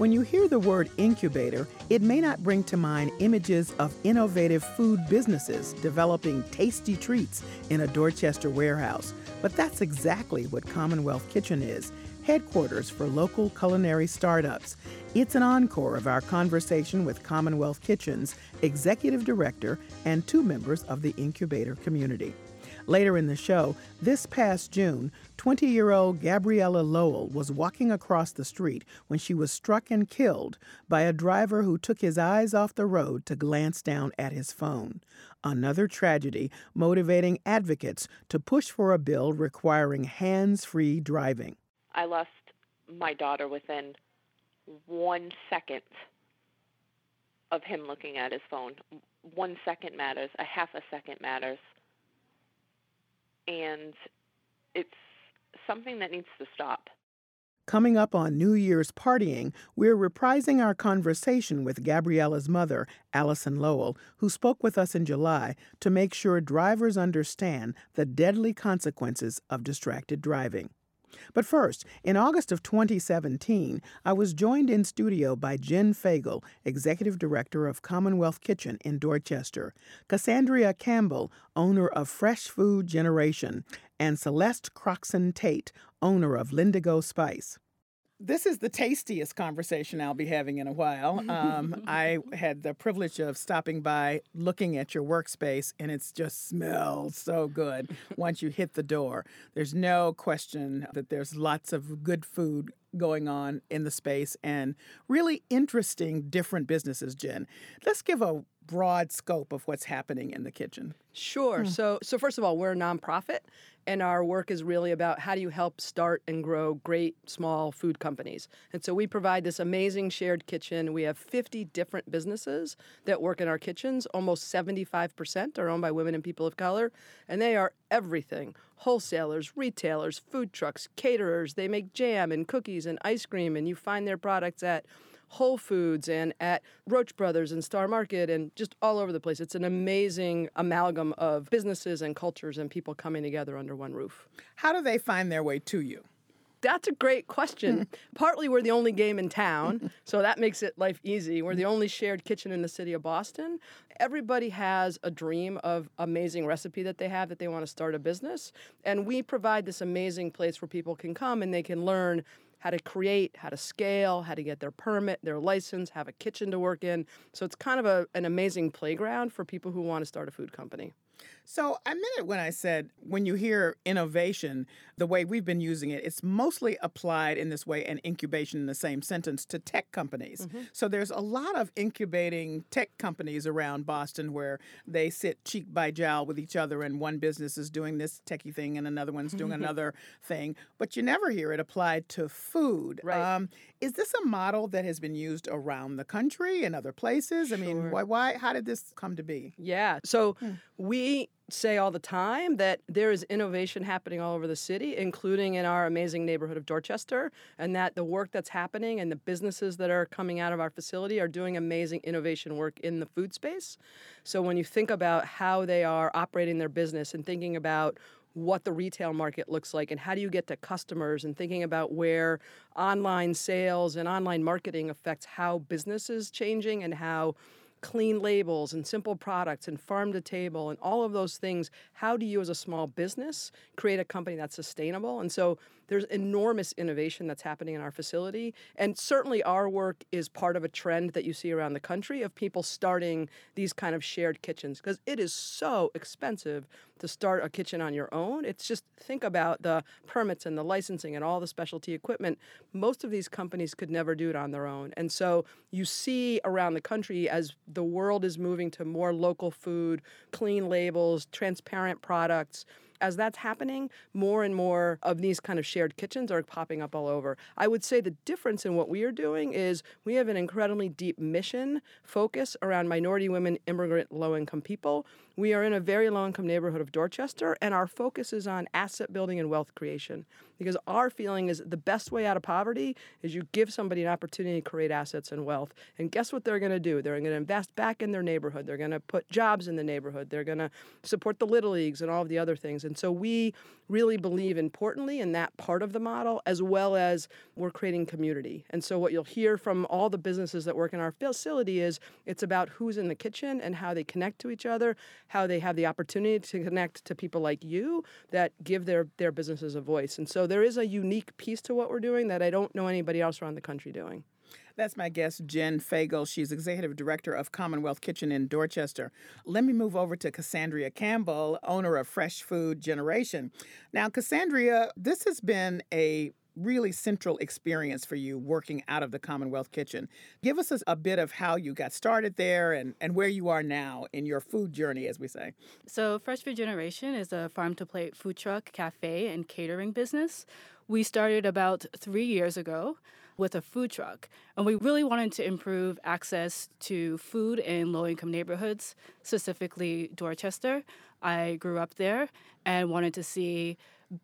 when you hear the word incubator, it may not bring to mind images of innovative food businesses developing tasty treats in a Dorchester warehouse. But that's exactly what Commonwealth Kitchen is headquarters for local culinary startups. It's an encore of our conversation with Commonwealth Kitchen's executive director and two members of the incubator community. Later in the show, this past June, 20 year old Gabriella Lowell was walking across the street when she was struck and killed by a driver who took his eyes off the road to glance down at his phone. Another tragedy motivating advocates to push for a bill requiring hands free driving. I lost my daughter within one second of him looking at his phone. One second matters, a half a second matters and it's something that needs to stop. Coming up on New Year's Partying, we're reprising our conversation with Gabriella's mother, Allison Lowell, who spoke with us in July to make sure drivers understand the deadly consequences of distracted driving. But first, in August of 2017, I was joined in studio by Jen Faigel, Executive Director of Commonwealth Kitchen in Dorchester, Cassandra Campbell, owner of Fresh Food Generation, and Celeste Croxon Tate, owner of Lindigo Spice. This is the tastiest conversation I'll be having in a while. Um, I had the privilege of stopping by, looking at your workspace, and it just smells so good once you hit the door. There's no question that there's lots of good food going on in the space and really interesting different businesses, Jen. Let's give a broad scope of what's happening in the kitchen. Sure. Hmm. So so first of all, we're a nonprofit and our work is really about how do you help start and grow great small food companies. And so we provide this amazing shared kitchen. We have 50 different businesses that work in our kitchens. Almost 75% are owned by women and people of color, and they are everything. Wholesalers, retailers, food trucks, caterers. They make jam and cookies and ice cream and you find their products at Whole Foods and at Roche Brothers and Star Market and just all over the place. It's an amazing amalgam of businesses and cultures and people coming together under one roof. How do they find their way to you? That's a great question. Partly, we're the only game in town, so that makes it life easy. We're the only shared kitchen in the city of Boston. Everybody has a dream of amazing recipe that they have that they want to start a business, and we provide this amazing place where people can come and they can learn how to create, how to scale, how to get their permit, their license, have a kitchen to work in. So it's kind of a, an amazing playground for people who want to start a food company. So I meant it when I said when you hear innovation, the way we've been using it, it's mostly applied in this way and incubation in the same sentence to tech companies. Mm-hmm. So there's a lot of incubating tech companies around Boston where they sit cheek by jowl with each other and one business is doing this techie thing and another one's doing another thing. But you never hear it applied to food. Right. Um, is this a model that has been used around the country and other places? Sure. I mean, why, why how did this come to be? Yeah. So hmm. we say all the time that there is innovation happening all over the city, including in our amazing neighborhood of Dorchester, and that the work that's happening and the businesses that are coming out of our facility are doing amazing innovation work in the food space. So when you think about how they are operating their business and thinking about what the retail market looks like and how do you get to customers and thinking about where online sales and online marketing affects how business is changing and how clean labels and simple products and farm to table and all of those things. How do you, as a small business, create a company that's sustainable? And so there's enormous innovation that's happening in our facility. And certainly our work is part of a trend that you see around the country of people starting these kind of shared kitchens because it is so expensive to start a kitchen on your own. It's just think about the permits and the licensing and all the specialty equipment. Most of these companies could never do it on their own. And so you see around the country as the world is moving to more local food, clean labels, transparent products as that's happening, more and more of these kind of shared kitchens are popping up all over. I would say the difference in what we are doing is we have an incredibly deep mission focus around minority women, immigrant, low income people. We are in a very low income neighborhood of Dorchester, and our focus is on asset building and wealth creation. Because our feeling is the best way out of poverty is you give somebody an opportunity to create assets and wealth. And guess what they're going to do? They're going to invest back in their neighborhood. They're going to put jobs in the neighborhood. They're going to support the Little Leagues and all of the other things. And so we really believe importantly in that part of the model, as well as we're creating community. And so what you'll hear from all the businesses that work in our facility is it's about who's in the kitchen and how they connect to each other, how they have the opportunity to connect to people like you that give their, their businesses a voice. And so there is a unique piece to what we're doing that I don't know anybody else around the country doing. That's my guest, Jen Faigel. She's executive director of Commonwealth Kitchen in Dorchester. Let me move over to Cassandra Campbell, owner of Fresh Food Generation. Now, Cassandra, this has been a really central experience for you working out of the Commonwealth Kitchen. Give us a, a, bit of how you got started there and, and where you are now in your food journey, as we say. So, Fresh Food Generation is a farm to plate food truck, cafe, and catering business. We started about three years ago with a food truck. And we really wanted to improve access to food in low income neighborhoods, specifically Dorchester. I grew up there and wanted to see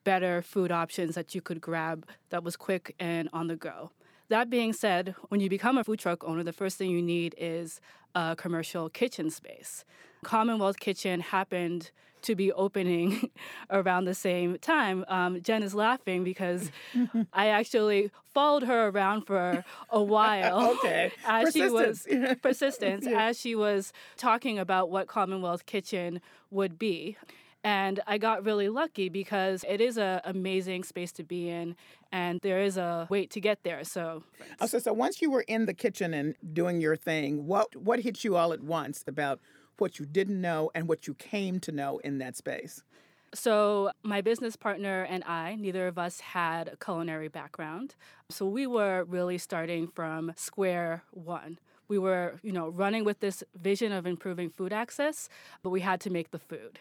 better food options that you could grab that was quick and on the go. That being said, when you become a food truck owner, the first thing you need is a commercial kitchen space. Commonwealth Kitchen happened to be opening around the same time. Um, Jen is laughing because I actually followed her around for a while. okay. As she was persistence, yeah. as she was talking about what Commonwealth Kitchen would be. And I got really lucky because it is an amazing space to be in, and there is a wait to get there. So, oh, so, so once you were in the kitchen and doing your thing, what what hit you all at once about what you didn't know and what you came to know in that space? So, my business partner and I, neither of us had a culinary background. So, we were really starting from square one we were, you know, running with this vision of improving food access, but we had to make the food.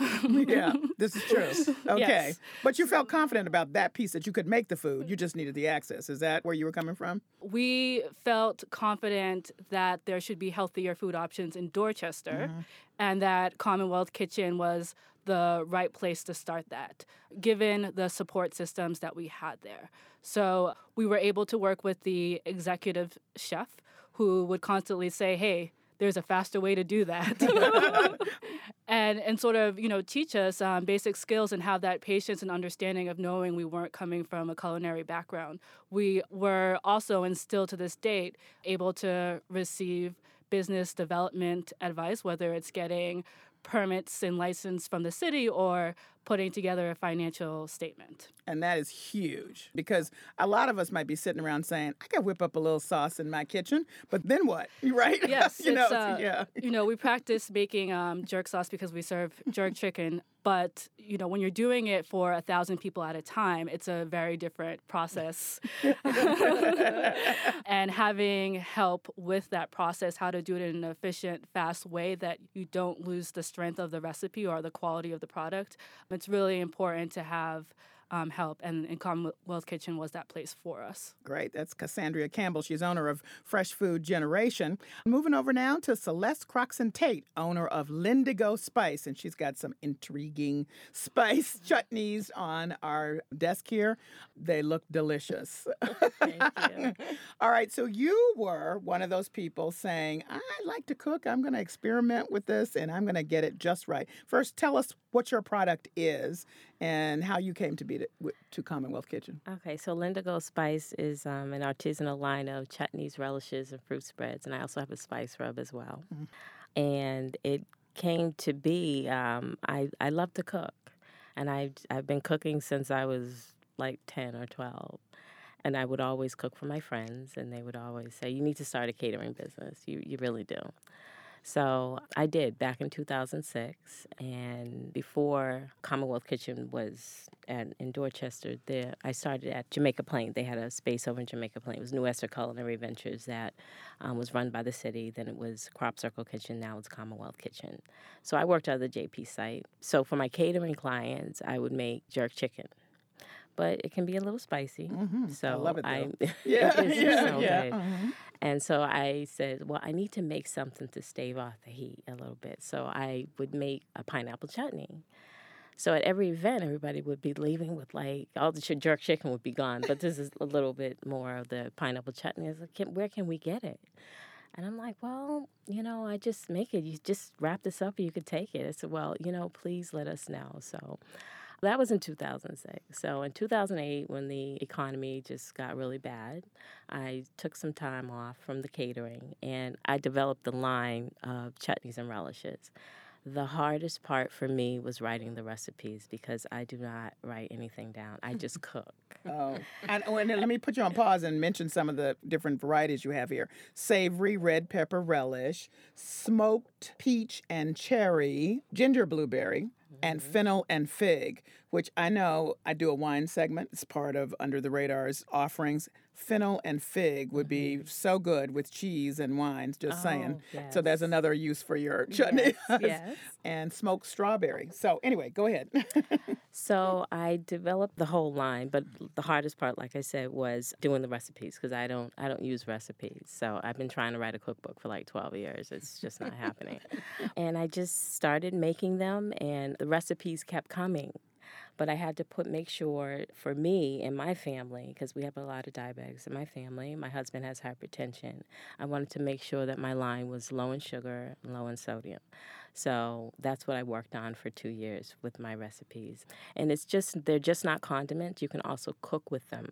yeah, this is true. Okay. Yes. But you felt confident about that piece that you could make the food. You just needed the access. Is that where you were coming from? We felt confident that there should be healthier food options in Dorchester mm-hmm. and that Commonwealth Kitchen was the right place to start that, given the support systems that we had there. So we were able to work with the executive chef who would constantly say, hey, there's a faster way to do that. and and sort of, you know, teach us um, basic skills and have that patience and understanding of knowing we weren't coming from a culinary background. We were also, and still to this date, able to receive business development advice, whether it's getting permits and license from the city or putting together a financial statement. And that is huge because a lot of us might be sitting around saying, I can whip up a little sauce in my kitchen, but then what? Right? Yes. you, know, uh, yeah. you know, we practice making um, jerk sauce because we serve jerk chicken, but you know, when you're doing it for a thousand people at a time, it's a very different process. and having help with that process, how to do it in an efficient, fast way that you don't lose the strength of the recipe or the quality of the product it's really important to have um, help, and, and Commonwealth Kitchen was that place for us. Great. That's Cassandra Campbell. She's owner of Fresh Food Generation. Moving over now to Celeste Croxon Tate, owner of Lindigo Spice, and she's got some intriguing spice chutneys on our desk here. They look delicious. Thank you. All right, so you were one of those people saying, I like to cook, I'm going to experiment with this, and I'm going to get it just right. First, tell us what your product is and how you came to be to, to Commonwealth Kitchen? Okay, so Lindigo Spice is um, an artisanal line of chutneys, relishes, and fruit spreads, and I also have a spice rub as well. Mm-hmm. And it came to be. Um, I I love to cook, and I I've, I've been cooking since I was like ten or twelve. And I would always cook for my friends, and they would always say, "You need to start a catering business. You you really do." So I did back in 2006, and before Commonwealth Kitchen was at, in Dorchester, there I started at Jamaica Plain. They had a space over in Jamaica Plain. It was Nuestra Culinary Ventures that um, was run by the city. Then it was Crop Circle Kitchen. Now it's Commonwealth Kitchen. So I worked out of the JP site. So for my catering clients, I would make jerk chicken but it can be a little spicy. Mm-hmm. So I love it. Though. I, yeah, yeah, so yeah. Mm-hmm. And so I said, well, I need to make something to stave off the heat a little bit. So I would make a pineapple chutney. So at every event, everybody would be leaving with like all the jerk chicken would be gone, but this is a little bit more of the pineapple chutney. Like, can, where can we get it? And I'm like, well, you know, I just make it. You just wrap this up you could take it. I said, well, you know, please let us know. So that was in 2006. So in 2008, when the economy just got really bad, I took some time off from the catering and I developed the line of chutneys and relishes. The hardest part for me was writing the recipes because I do not write anything down. I just cook. Oh, and, oh, and let me put you on pause and mention some of the different varieties you have here: savory red pepper relish, smoked peach and cherry, ginger blueberry, and mm-hmm. fennel and fig, which I know I do a wine segment. It's part of Under the Radar's offerings. Fennel and fig would be mm-hmm. so good with cheese and wines, just oh, saying. Yes. So there's another use for your chutney. Yes, yes. and smoked strawberry. So anyway, go ahead. so I developed the whole line, but the hardest part, like I said, was doing the recipes because I don't I don't use recipes. So I've been trying to write a cookbook for like 12 years. It's just not happening. And I just started making them and the recipes kept coming but I had to put make sure for me and my family because we have a lot of diabetics in my family. My husband has hypertension. I wanted to make sure that my line was low in sugar, low in sodium. So that's what I worked on for two years with my recipes. And it's just they're just not condiments. You can also cook with them.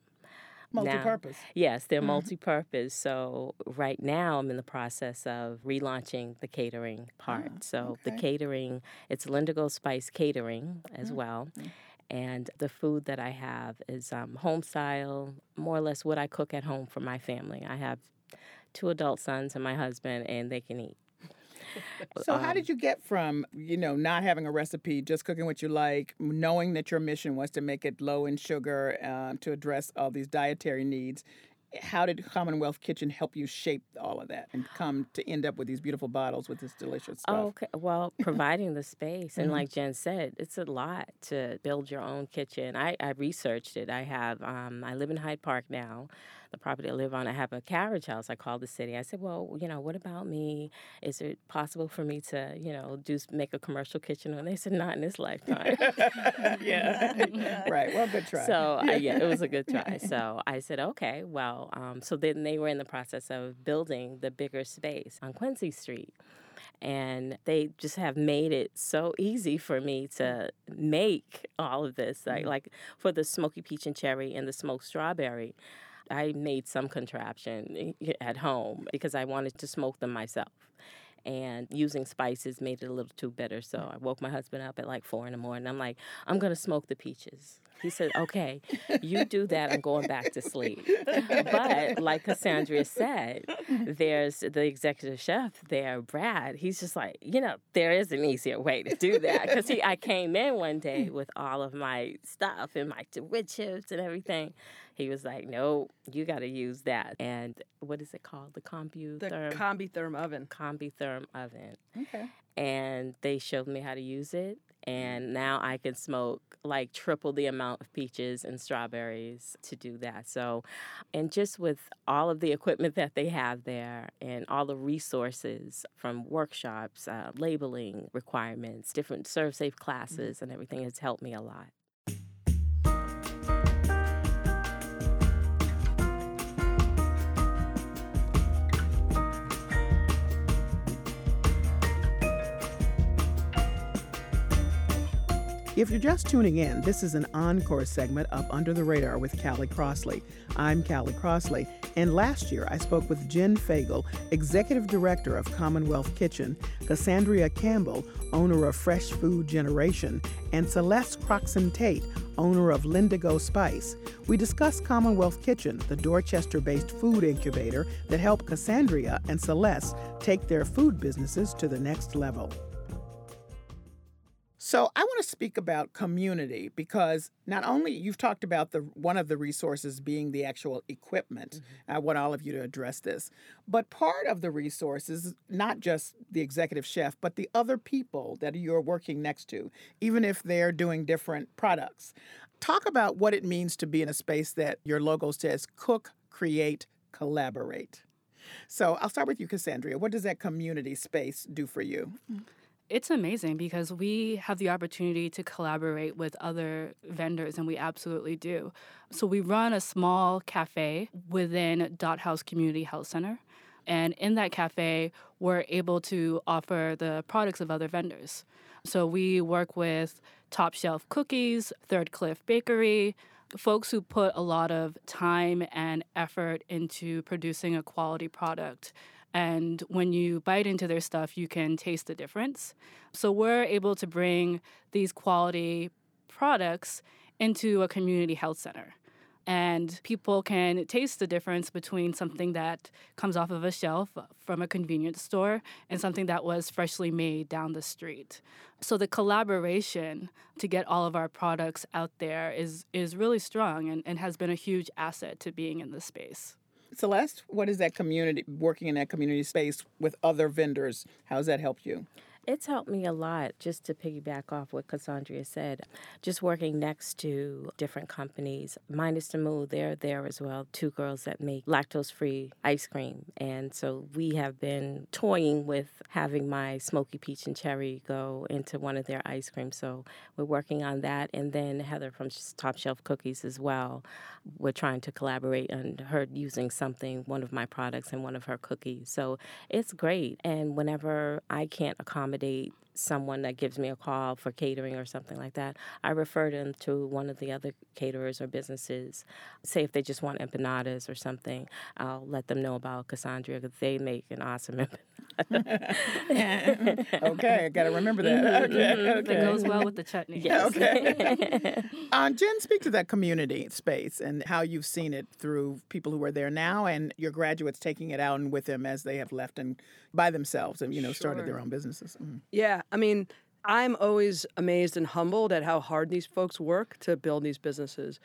Multi-purpose. Now, yes, they're mm-hmm. multi-purpose. So right now I'm in the process of relaunching the catering part. Oh, so okay. the catering, it's Lindigo Spice Catering as mm-hmm. well. And the food that I have is um, home style, more or less what I cook at home for my family. I have two adult sons and my husband, and they can eat. So, um, how did you get from you know not having a recipe, just cooking what you like, knowing that your mission was to make it low in sugar uh, to address all these dietary needs, how did Commonwealth Kitchen help you shape all of that and come to end up with these beautiful bottles with this delicious stuff? Oh, okay. Well, providing the space. And mm-hmm. like Jen said, it's a lot to build your own kitchen. I, I researched it. I have, um, I live in Hyde Park now the property I live on, I have a carriage house. I called the city. I said, well, you know, what about me? Is it possible for me to, you know, do make a commercial kitchen? And they said, not in this lifetime. yeah. right. Well, good try. So, yeah. yeah, it was a good try. So I said, okay, well, um, so then they were in the process of building the bigger space on Quincy Street and they just have made it so easy for me to make all of this like, mm-hmm. like for the smoky peach and cherry and the smoked strawberry I made some contraption eh, at home because I wanted to smoke them myself. And using spices made it a little too bitter. So I woke my husband up at like four in the morning. I'm like, I'm to smoke the peaches. He said, okay, you do that. I'm going back to sleep. But like Cassandra said, there's the executive chef there, Brad. He's just like, you know, there is an easier way to do that. Because he, I came in one day with all of my stuff and my wood chips and everything. He was like, "No, you got to use that." And what is it called? The CompuTherm. The CombiTherm oven. CombiTherm oven. Okay. And they showed me how to use it, and now I can smoke like triple the amount of peaches and strawberries to do that. So, and just with all of the equipment that they have there and all the resources from workshops, uh, labeling requirements, different ServSafe mm-hmm. classes, mm-hmm. and everything, has helped me a lot. If you're just tuning in, this is an encore segment of Under the Radar with Callie Crossley. I'm Callie Crossley, and last year I spoke with Jen Faigel, Executive Director of Commonwealth Kitchen, Cassandra Campbell, owner of Fresh Food Generation, and Celeste Croxon Tate, owner of Lindigo Spice. We discussed Commonwealth Kitchen, the Dorchester based food incubator that helped Cassandra and Celeste take their food businesses to the next level. So I want to speak about community because not only you've talked about the one of the resources being the actual equipment. Mm-hmm. I want all of you to address this. But part of the resources not just the executive chef, but the other people that you're working next to, even if they're doing different products. Talk about what it means to be in a space that your logo says cook, create, collaborate. So I'll start with you, Cassandra. What does that community space do for you? It's amazing because we have the opportunity to collaborate with other vendors, and we absolutely do. So, we run a small cafe within Dot House Community Health Center. And in that cafe, we're able to offer the products of other vendors. So, we work with Top Shelf Cookies, Third Cliff Bakery, folks who put a lot of time and effort into producing a quality product. And when you bite into their stuff, you can taste the difference. So we're able to bring these quality products into a community health center. And people can taste the difference between something that comes off of a shelf from a convenience store and something that was freshly made down the street. So the collaboration to get all of our products out there is, is really strong and, and has been a huge asset to being in this space. Celeste, what is that community, working in that community space with other vendors? How has that helped you? It's helped me a lot just to piggyback off what Cassandra said. Just working next to different companies. Minus the Moo, they're there as well. Two girls that make lactose free ice cream. And so we have been toying with having my smoky peach and cherry go into one of their ice creams. So we're working on that. And then Heather from Top Shelf Cookies as well. We're trying to collaborate on her using something, one of my products, and one of her cookies. So it's great. And whenever I can't accommodate accommodate someone that gives me a call for catering or something like that, I refer them to one of the other caterers or businesses. Say if they just want empanadas or something, I'll let them know about Cassandra because they make an awesome empanada. okay, I got to remember that. Mm-hmm, Okay, mm-hmm. okay. That goes well with the chutney. Yes. Okay. uh, Jen, speak to that community space and how you've seen it through people who are there now and your graduates taking it out and with them as they have left and by themselves and you know started their own businesses. Mm. Yeah, I mean, I'm always amazed and humbled at how hard these folks work to build these businesses.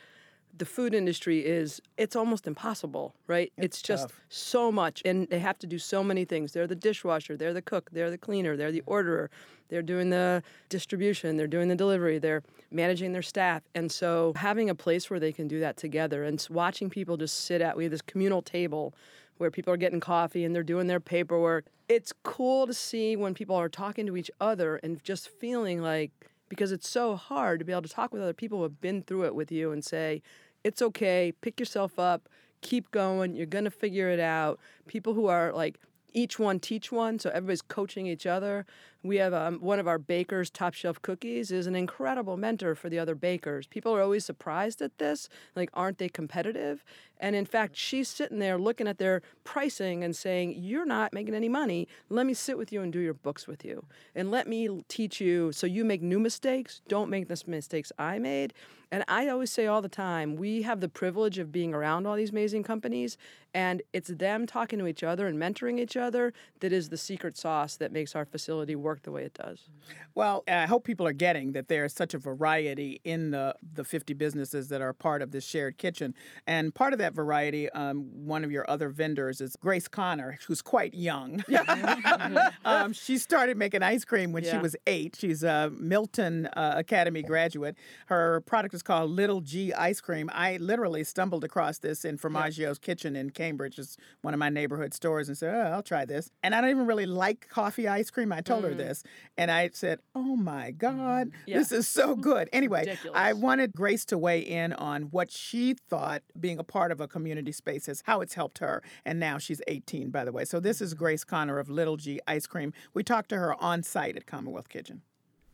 The food industry is it's almost impossible, right? It's, just tough. so much and they have to do so many things. They're the dishwasher, they're the cook, they're the cleaner, they're the orderer, they're doing the distribution, they're doing the delivery, they're managing their staff. And so having a place where they can do that together and watching people just sit at we have this communal table where people are getting coffee and they're doing their paperwork. It's cool to see when people are talking to each other and just feeling like, because it's so hard to be able to talk with other people who have been through it with you and say, it's okay, pick yourself up, keep going, you're gonna figure it out. People who are like, each one teach one, so everybody's coaching each other. We have um, one of our bakers, Top Shelf Cookies, is an incredible mentor for the other bakers. People are always surprised at this, like, aren't they competitive? And in fact, she's sitting there looking at their pricing and saying, You're not making any money. Let me sit with you and do your books with you. And let me teach you so you make new mistakes. Don't make the mistakes I made. And I always say all the time, we have the privilege of being around all these amazing companies, and it's them talking to each other and mentoring each other that is the secret sauce that makes our facility work the way it does. Well, I hope people are getting that there's such a variety in the the 50 businesses that are part of this shared kitchen. And part of that variety, um, one of your other vendors is Grace Connor, who's quite young. um, she started making ice cream when she was eight. She's a Milton uh, Academy graduate. Her product is called Little G Ice Cream. I literally stumbled across this in Formaggio's Kitchen in Cambridge, it's one of my neighborhood stores, and said, "Oh, I'll try this." And I don't even really like coffee ice cream. I told her Mm-hmm. this, and I said, "Oh my God, mm-hmm. Yeah. this is so mm-hmm. good." Anyway, I wanted Grace to weigh in on what she thought being a part of a community space is, how it's helped her, and now she's 18, by the way. So this is Grace Connor of Little G Ice Cream. We talked to her on site at Commonwealth Kitchen.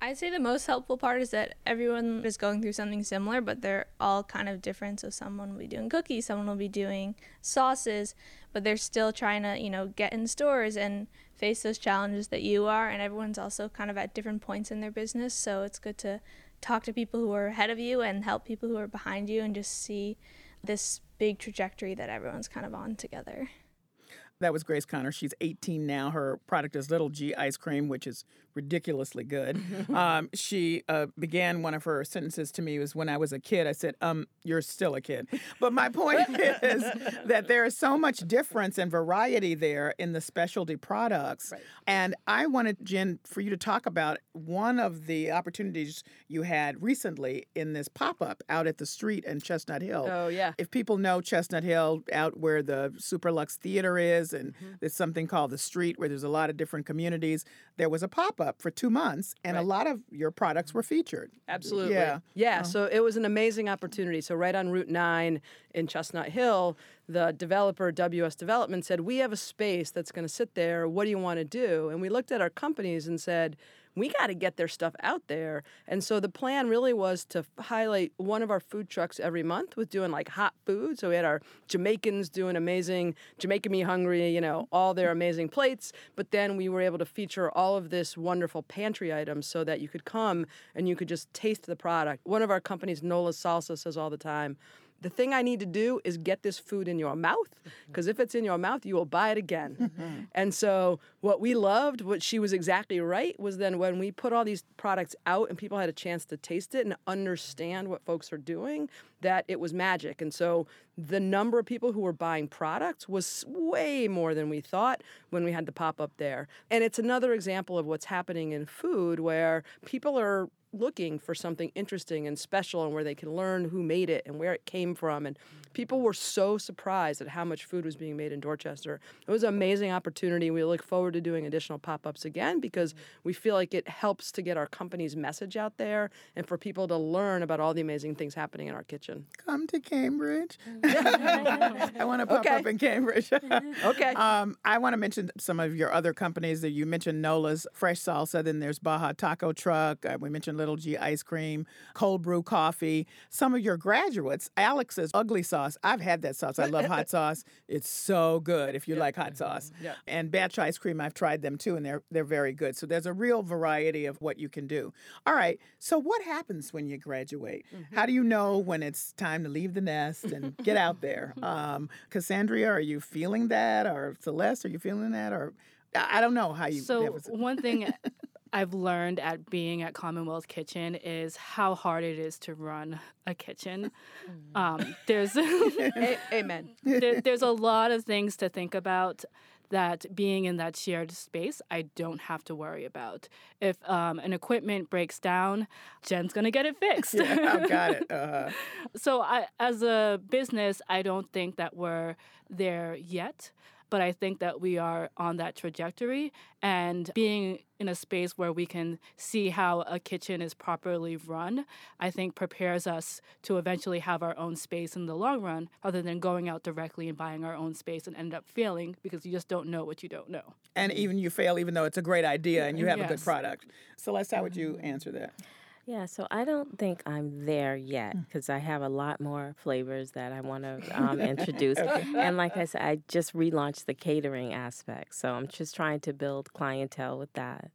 I'd say the most helpful part is that everyone is going through something similar, but they're all kind of different. So someone will be doing cookies, someone will be doing sauces, but they're still trying to, you know, get in stores and face those challenges that you are. And everyone's also kind of at different points in their business. So it's good to talk to people who are ahead of you and help people who are behind you and just see this big trajectory that everyone's kind of on together. That was Grace Connor. She's 18 now. Her product is Little G Ice Cream, which is ridiculously good. um, she uh, began one of her sentences to me was when I was a kid. I said, "Um, you're still a kid." But my point is that there is so much difference and variety there in the specialty products. Right. And I wanted Jen for you to talk about one of the opportunities you had recently in this pop up out at the street in Chestnut Hill. Oh yeah. If people know Chestnut Hill, out where the Superlux Theater is, and mm-hmm. there's something called the Street where there's a lot of different communities. There was a pop up up for two months, and right. a lot of your products were featured. Absolutely. Yeah. Yeah. Oh. So it was an amazing opportunity. So right on Route 9 in Chestnut Hill, the developer, WS Development, said, We have a space that's going to sit there. What do you want to do? And we looked at our companies and said, we got to get their stuff out there. And so the plan really was to highlight one of our food trucks every month with doing like hot food. So we had our Jamaicans doing amazing, Jamaican Me Hungry, you know, all their amazing plates. But then we were able to feature all of this wonderful pantry items so that you could come and you could just taste the product. One of our companies, Nola Salsa, says all the time, the thing I need to do is get this food in your mouth because if it's in your mouth, you will buy it again. Mm-hmm. and so, what we loved, what she was exactly right, was then when we put all these products out and people had a chance to taste it and understand what folks are doing, that it was magic. And so, the number of people who were buying products was way more than we thought when we had the pop up there. And it's another example of what's happening in food where people are looking for something interesting and special and where they can learn who made it and where it came from. And people were so surprised at how much food was being made in Dorchester. It was an amazing opportunity. We look forward to doing additional pop ups again because we feel like it helps to get our company's message out there and for people to learn about all the amazing things happening in our kitchen. Come to Cambridge. I want to pop okay. up in Cambridge. okay. Um, I want to mention some of your other companies that you mentioned Nola's Fresh Salsa, then there's Baja Taco Truck. Uh, we mentioned Little G ice cream, cold brew coffee. Some of your graduates, Alex's ugly sauce. I've had that sauce. I love hot sauce. It's so good if you like hot sauce. Yeah. And batch ice cream, I've tried them too, and they're they're very good. So there's a real variety of what you can do. All right. So what happens when you graduate? Mm-hmm. How do you know when it's time to leave the nest and get out there? Um, Cassandra, are you feeling that, or Celeste, are you feeling that, or I don't know how you. So one thing I've learned at being at Commonwealth Kitchen is how hard it is to run a kitchen. Mm. Um, there's a- amen. There, there's a lot of things to think about that being in that shared space, I don't have to worry about. If um, an equipment breaks down, Jen's gonna get it fixed. yeah, I've got it. Uh-huh. so, I, as a business, I don't think that we're there yet but I think that we are on that trajectory and being in a space where we can see how a kitchen is properly run, I think prepares us to eventually have our own space in the long run rather than going out directly and buying our own space and end up failing because you just don't know what you don't know. And even you fail even though it's a great idea and you have yes. a good product. Celeste, how would you mm-hmm. answer that? Yeah, so I don't think I'm there yet because mm. I have a lot more flavors that I want to um, introduce. And like I said, I just relaunched the catering aspect. So I'm just trying to build clientele with that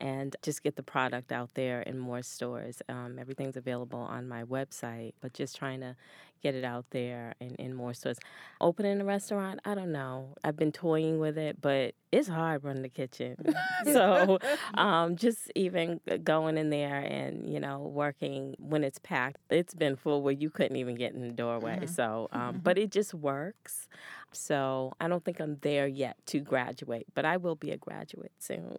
and just get the product out there in more stores. Um, everything's available on my website, but just trying to get it out there and in more stores. Opening a restaurant, I don't know. I've been toying with it, but it's hard running the kitchen. so um, just even going in there and, you know, working when it's packed, it's been full where you couldn't even get in the doorway. Mm-hmm. So, um, mm-hmm. but it just works. So I don't think I'm there yet to graduate, but I will be a graduate soon.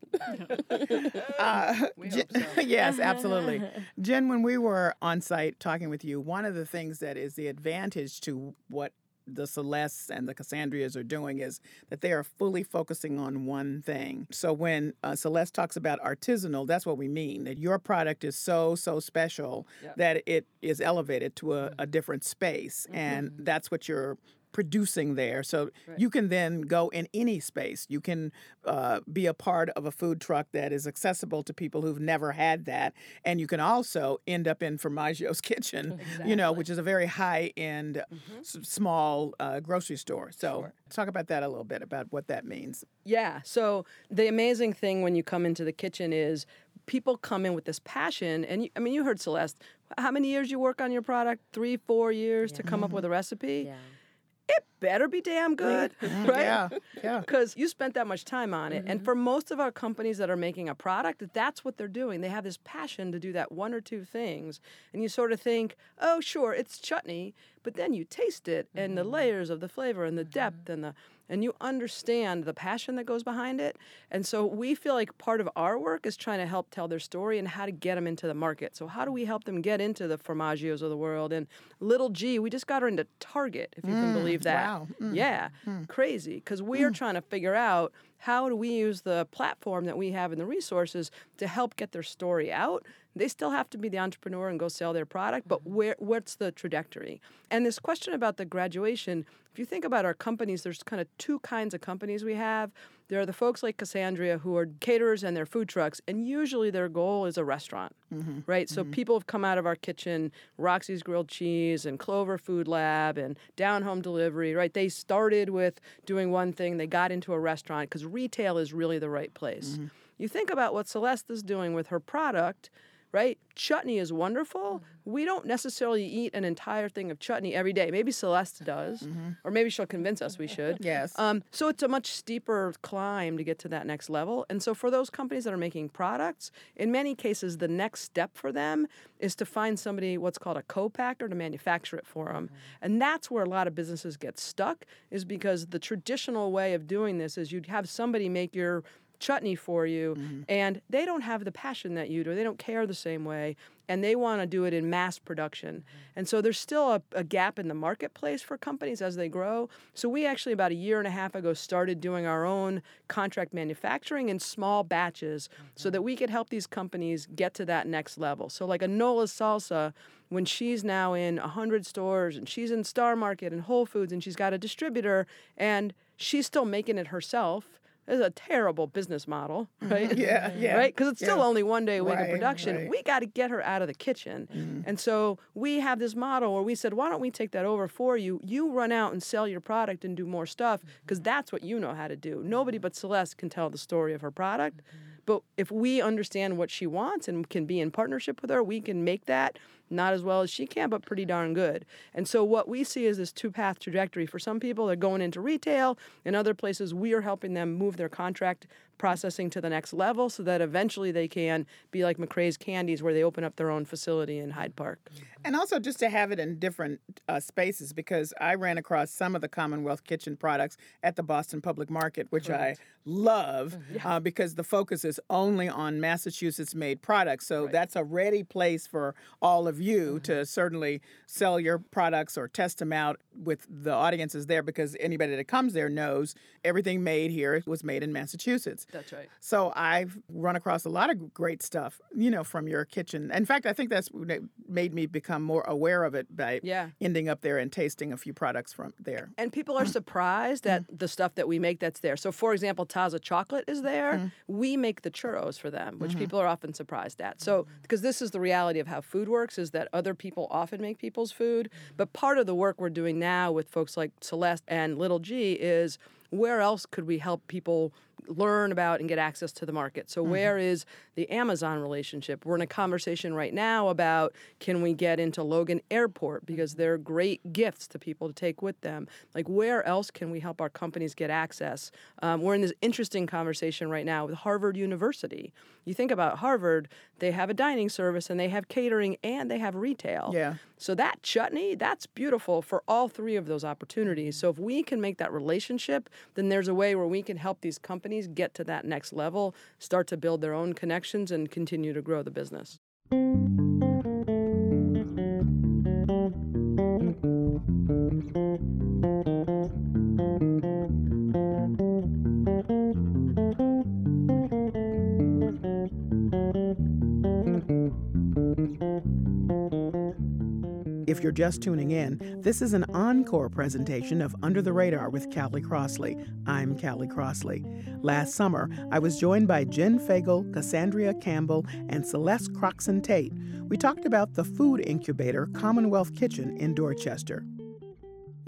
uh, Jen, so. yes, absolutely. Jen, when we were on site talking with you, one of the things that is the advantage to what the Celestes and the Cassandrias are doing is that they are fully focusing on one thing. So when uh, Celeste talks about artisanal, that's what we mean. That your product is so so special yep. that it is elevated to a, a different space, mm-hmm. and that's what you're producing there. So Right. you can then go in any space. You can uh, be a part of a food truck that is accessible to people who've never had that, and you can also end up in Formaggio's kitchen, you know, which is a very high end, s- small uh, grocery store. So talk about that a little bit about what that means. Yeah. So the amazing thing when you come into the kitchen is people come in with this passion, and you, I mean, you heard Celeste. How many years you work on your product? Three, four years to come up with a recipe. Yeah. It better be damn good, right? Yeah, yeah. Because you spent that much time on it. And for most of our companies that are making a product, that's what they're doing. They have this passion to do that one or two things. And you sort of think, oh, sure, it's chutney. But then you taste it and the mm-hmm. layers of the flavor and the mm-hmm. depth and the and you understand the passion that goes behind it. And so we feel like part of our work is trying to help tell their story and how to get them into the market. So how do we help them get into the Formaggios of the world? And Little G, we just got her into Target, if you can mm, believe that. wow. Mm. Yeah, mm. crazy. Because we are mm. trying to figure out how do we use the platform that we have and the resources to help get their story out. They still have to be the entrepreneur and go sell their product, but mm-hmm. where what's the trajectory? And this question about the graduation, if you think about our companies, there's kind of two kinds of companies we have. There are the folks like Cassandra who are caterers and their food trucks, and usually their goal is a restaurant, mm-hmm. right? So mm-hmm. people have come out of our kitchen, Roxy's Grilled Cheese and Clover Food Lab and Down Home Delivery, right? They started with doing one thing, they got into a restaurant because retail is really the right place. Mm-hmm. You think about what Celeste is doing with her product, right? Chutney is wonderful. Mm-hmm. We don't necessarily eat an entire thing of chutney every day. Maybe Celeste does, mm-hmm. or maybe she'll convince us we should. Yes. Um, so it's a much steeper climb to get to that next level. And so for those companies that are making products, in many cases, the next step for them is to find somebody what's called a co-packer to manufacture it for them. Mm-hmm. And that's where a lot of businesses get stuck, is because the traditional way of doing this is you'd have somebody make your chutney for you mm-hmm. and they don't have the passion that you do they don't care the same way and they want to do it in mass production. Mm-hmm. And so there's still a, a gap in the marketplace for companies as they grow. So we actually about a year and a half ago started doing our own contract manufacturing in small batches so mm-hmm. that we could help these companies get to that next level. So like a nola salsa when she's now in 100 stores and she's in star market and whole foods and she's got a distributor and she's still making it herself it's a terrible business model, mm-hmm. right? Yeah, mm-hmm. yeah, Right? Because it's still yeah. only one day a week Right, of production. right. We got to get her out of the kitchen. Mm-hmm. And so we have this model where we said, why don't we take that over for you? You run out and sell your product and do more stuff because that's what you know how to do. Nobody but Celeste can tell the story of her product. But if we understand what she wants and can be in partnership with her, we can make that not as well as she can, but pretty darn good. And so what we see is this two path trajectory. For some people, they're going into retail. In other places, we are helping them move their contract processing to the next level so that eventually they can be like McRae's Candies, where they open up their own facility in Hyde Park. And also just to have it in different uh, spaces because I ran across some of the Commonwealth Kitchen products at the Boston Public Market, which I love uh, because the focus is only on Massachusetts made products. So that's a ready place for all of you mm-hmm. to certainly sell your products or test them out with the audiences there because anybody that comes there knows everything made here was made in Massachusetts. That's right. So I've run across a lot of great stuff, you know, from your kitchen. In fact, I think that's made me become more aware of it by Yeah. ending up there and tasting a few products from there. And people are surprised at mm. the stuff that we make that's there. So, for example, Taza chocolate is there. Mm-hmm. We make the churros for them, which mm-hmm. people are often surprised at. So, mm-hmm. because this is the reality of how food works, is that other people often make people's food. But part of the work we're doing now with folks like Celeste and Little G is where else could we help people learn about and get access to the market. So where is the Amazon relationship? We're in a conversation right now about can we get into Logan Airport because they're great gifts to people to take with them. Like where else can we help our companies get access? Um, we're in this interesting conversation right now with Harvard University. You think about Harvard, they have a dining service and they have catering and they have retail. Yeah. So that chutney, that's beautiful for all three of those opportunities. So if we can make that relationship, then there's a way where we can help these companies get to that next level, start to build their own connections and continue to grow the business. If you're just tuning in, this is an encore presentation of Under the Radar with Callie Crossley. I'm Callie Crossley. Last summer, I was joined by Jen Faigel, Cassandra Campbell, and Celeste Croxon Tate. We talked about the food incubator Commonwealth Kitchen in Dorchester.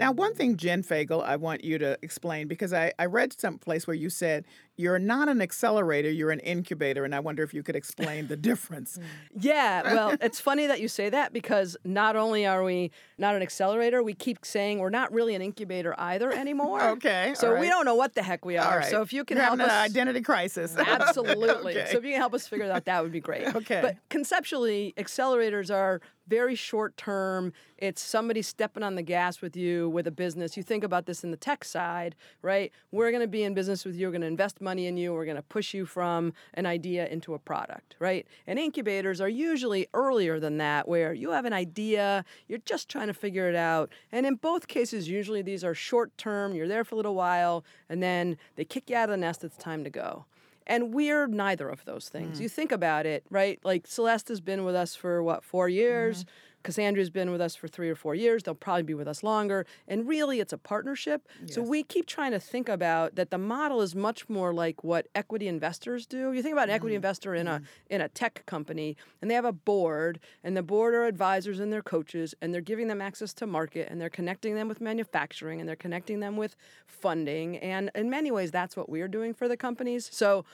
Now, one thing, Jen Faigel, I want you to explain because I, I read someplace where you said you're not an accelerator, you're an incubator, and I wonder if you could explain the difference. Yeah, well, it's funny that you say that because not only are we not an accelerator, we keep saying we're not really an incubator either anymore. okay. So all we don't know what the heck we are. right. So if you can You're help us, an identity crisis. absolutely. Okay. So if you can help us figure that out, that would be great. Okay. But conceptually, accelerators are very short term. It's somebody stepping on the gas with you with a business. You think about this in the tech side, right? We're going to be in business with you. We're going to invest money in you. We're going to push you from an idea into a product, right? And incubators are usually earlier than that, where you have an idea, you're just trying to figure it out. And in both cases, usually these are short term. You're there for a little while, and then they kick you out of the nest. It's time to go. And we're neither of those things. Mm. You think about it, right? Like Celeste has been with us for what, four years? Mm-hmm. Cassandra's been with us for three or four years. They'll probably be with us longer. And really, it's a partnership. So we keep trying to think about that the model is much more like what equity investors do. You think about an equity mm-hmm. investor in a mm-hmm. in a tech company, and they have a board, and the board are advisors and they're coaches, and they're giving them access to market, and they're connecting them with manufacturing, and they're connecting them with funding. And in many ways, that's what we're doing for the companies. So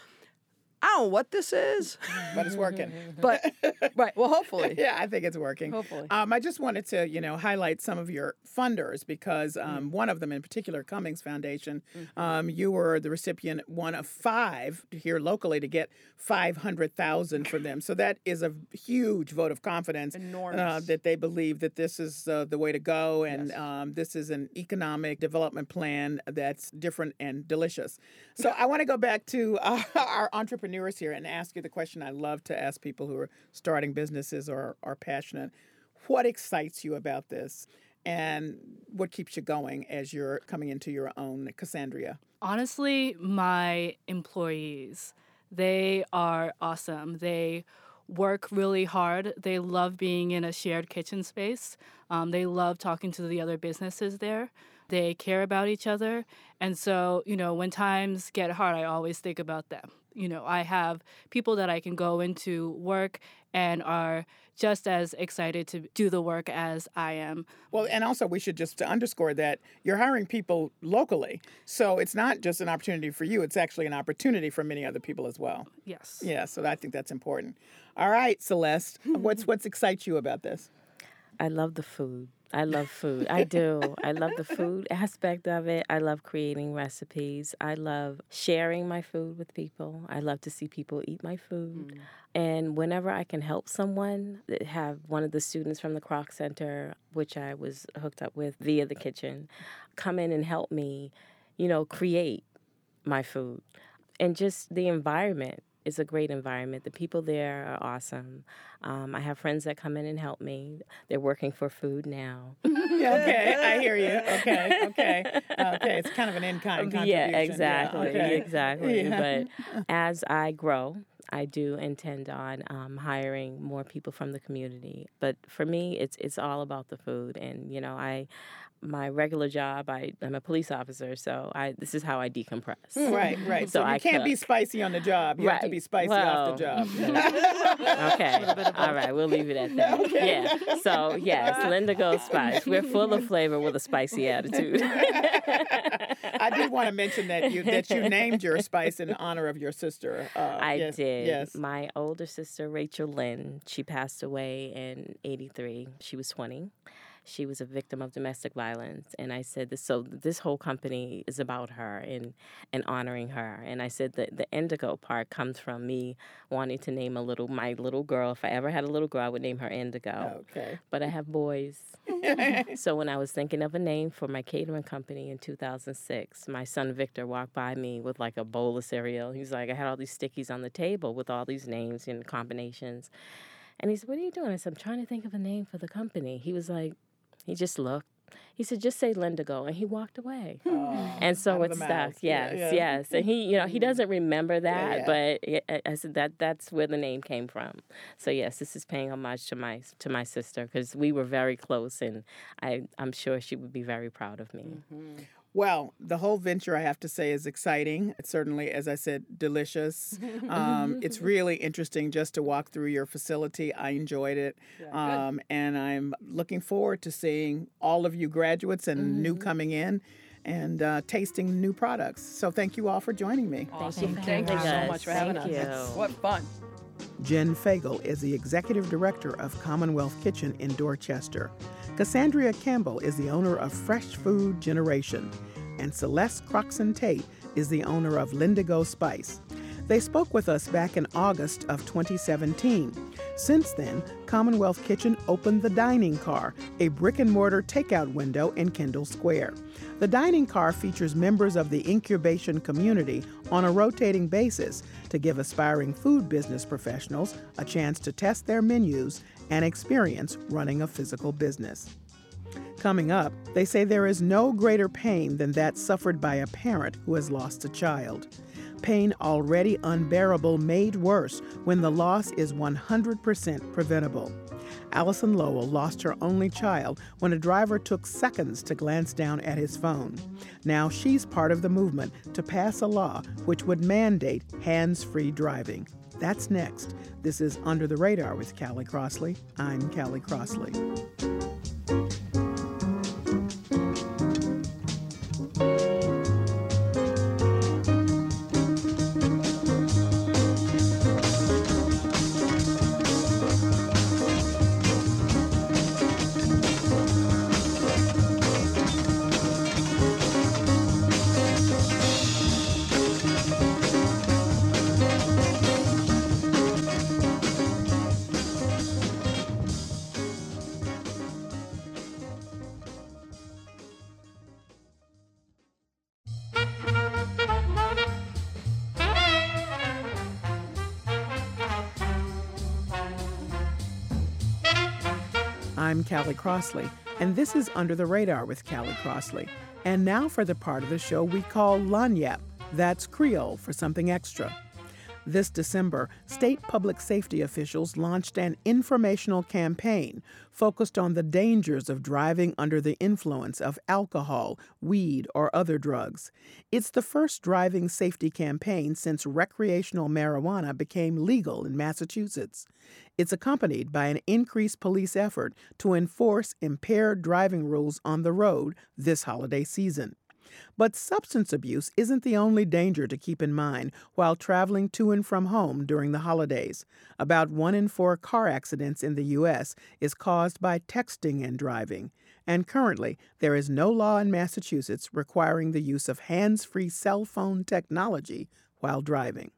I don't know what this is, but it's working. but right. Well, hopefully. yeah, I think it's working. Hopefully. Um, I just wanted to, you know, highlight some of your funders because um, one of them in particular, Cummings Foundation, um, you were the recipient, one of five here locally to get five hundred thousand for them. So that is a huge vote of confidence uh, Enormous. that they believe that this is uh, the way to go, and um, this is an economic development plan that's different and delicious. So I want to go back to uh, our entrepreneurs here and ask you the question I love to ask people who are starting businesses or are passionate. What excites you about this? And what keeps you going as you're coming into your own Cassandra? Honestly, my employees, they are awesome. They work really hard. They love being in a shared kitchen space. Um, they love talking to the other businesses there. They care about each other. And so, you know, when times get hard, I always think about them. You know, I have people that I can go into work and are just as excited to do the work as I am. Well, and also we should just to underscore that you're hiring people locally. So it's not just an opportunity for you, it's actually an opportunity for many other people as well. Yes. Yeah, so I think that's important. All right, Celeste, what's what's excites you about this? I love the food. I love food. I do. I love the food aspect of it. I love creating recipes. I love sharing my food with people. I love to see people eat my food. Mm. And whenever I can help someone, have one of the students from the Kroc Center, which I was hooked up with via the kitchen, come in and help me, you know, create my food. And just the environment is a great environment. The people there are awesome. Um, I have friends that come in and help me. They're working for food now. okay, I hear you. Okay, okay, okay. It's kind of an in-kind contribution. Yeah, exactly, okay. exactly. Yeah. But as I grow, I do intend on um, hiring more people from the community. But for me, it's it's all about the food, and you know, I my regular job, I I'm a police officer, so I this is how I decompress. Right, right. So, you I can't be spicy on the job. You have to be spicy off the job. okay. All right, we'll leave it at that. Yeah. So yes, Lindigo Spice. We're full of flavor with a spicy attitude. I did want to mention that you that you named your spice in honor of your sister. Uh, I yes, did. Yes. My older sister, Rachel Lynn, she passed away in 83. She was 20. She was a victim of domestic violence. And I said, this, so this whole company is about her and, and honoring her. And I said that the indigo part comes from me wanting to name a little, my little girl. If I ever had a little girl, I would name her Indigo. Okay. But I have boys. so when I was thinking of a name for my catering company in 2006, my son Victor walked by me with like a bowl of cereal. He's like, I had all these stickies on the table with all these names and combinations. And he said, What are you doing? I said, I'm trying to think of a name for the company. He was like, he just looked. He said, just say Lindigo. And he walked away. Oh, and so it stuck. Yes, yeah. yes. And he, you know, he doesn't remember that, yeah. but it, I- uh, I said that that's where the name came from. So yes, this is paying homage to my to my sister because we were very close, and I I'm sure she would be very proud of me. Well, the whole venture, I have to say, is exciting. It's certainly, as I said, delicious. Um, it's really interesting just to walk through your facility. I enjoyed it. Um, and I'm looking forward to seeing all of you graduates and new coming in and uh, tasting new products. So thank you all for joining me. Awesome. for Thank you so much for having Thank us. you. What fun. Jen Faigel is the executive director of Commonwealth Kitchen in Dorchester. Cassandra Campbell is the owner of Fresh Food Generation. And Celeste Croxon Tate is the owner of Lindigo Spice. They spoke with us back in August of 2017. Since then, Commonwealth Kitchen opened the dining car, a brick and mortar takeout window in Kendall Square. The dining car features members of the incubation community on a rotating basis to give aspiring food business professionals a chance to test their menus and experience running a physical business. Coming up, they say there is no greater pain than that suffered by a parent who has lost a child. Pain already unbearable made worse when the loss is 100% preventable. Allison Lowell lost her only child when a driver took seconds to glance down at his phone. Now she's part of the movement to pass a law which would mandate hands free driving. That's next. This is Under the Radar with Callie Crossley. I'm Callie Crossley. I'm Callie Crossley, and this is Under the Radar with Callie Crossley. And now for the part of the show we call Lagniappe. That's Creole for something extra. This December, state public safety officials launched an informational campaign focused on the dangers of driving under the influence of alcohol, weed, or other drugs. It's the first driving safety campaign since recreational marijuana became legal in Massachusetts. It's accompanied by an increased police effort to enforce impaired driving rules on the road this holiday season. But substance abuse isn't the only danger to keep in mind while traveling to and from home during the holidays. About one in four car accidents in the U.S. is caused by texting and driving. And currently, there is no law in Massachusetts requiring the use of hands free cell phone technology while driving.